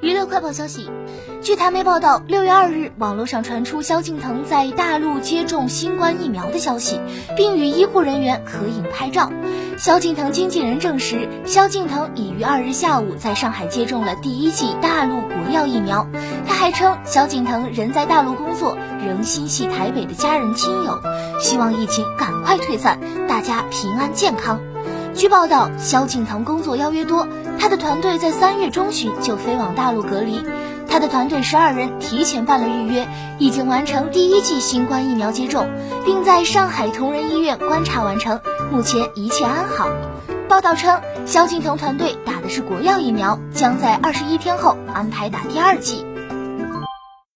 娱乐快报消息，据台媒报道，六月二日，网络上传出萧敬腾在大陆接种新冠疫苗的消息，并与医护人员合影拍照。萧敬腾经纪人证实，萧敬腾已于二日下午在上海接种了第一剂大陆国药疫苗。他还称，萧敬腾人在大陆工作，仍心系台北的家人亲友，希望疫情赶快退散，大家平安健康。据报道，萧敬腾工作邀约多，他的团队在三月中旬就飞往大陆隔离。他的团队十二人提前办了预约，已经完成第一剂新冠疫苗接种，并在上海同仁医院观察完成，目前一切安好。报道称，萧敬腾团队打的是国药疫苗，将在二十一天后安排打第二剂。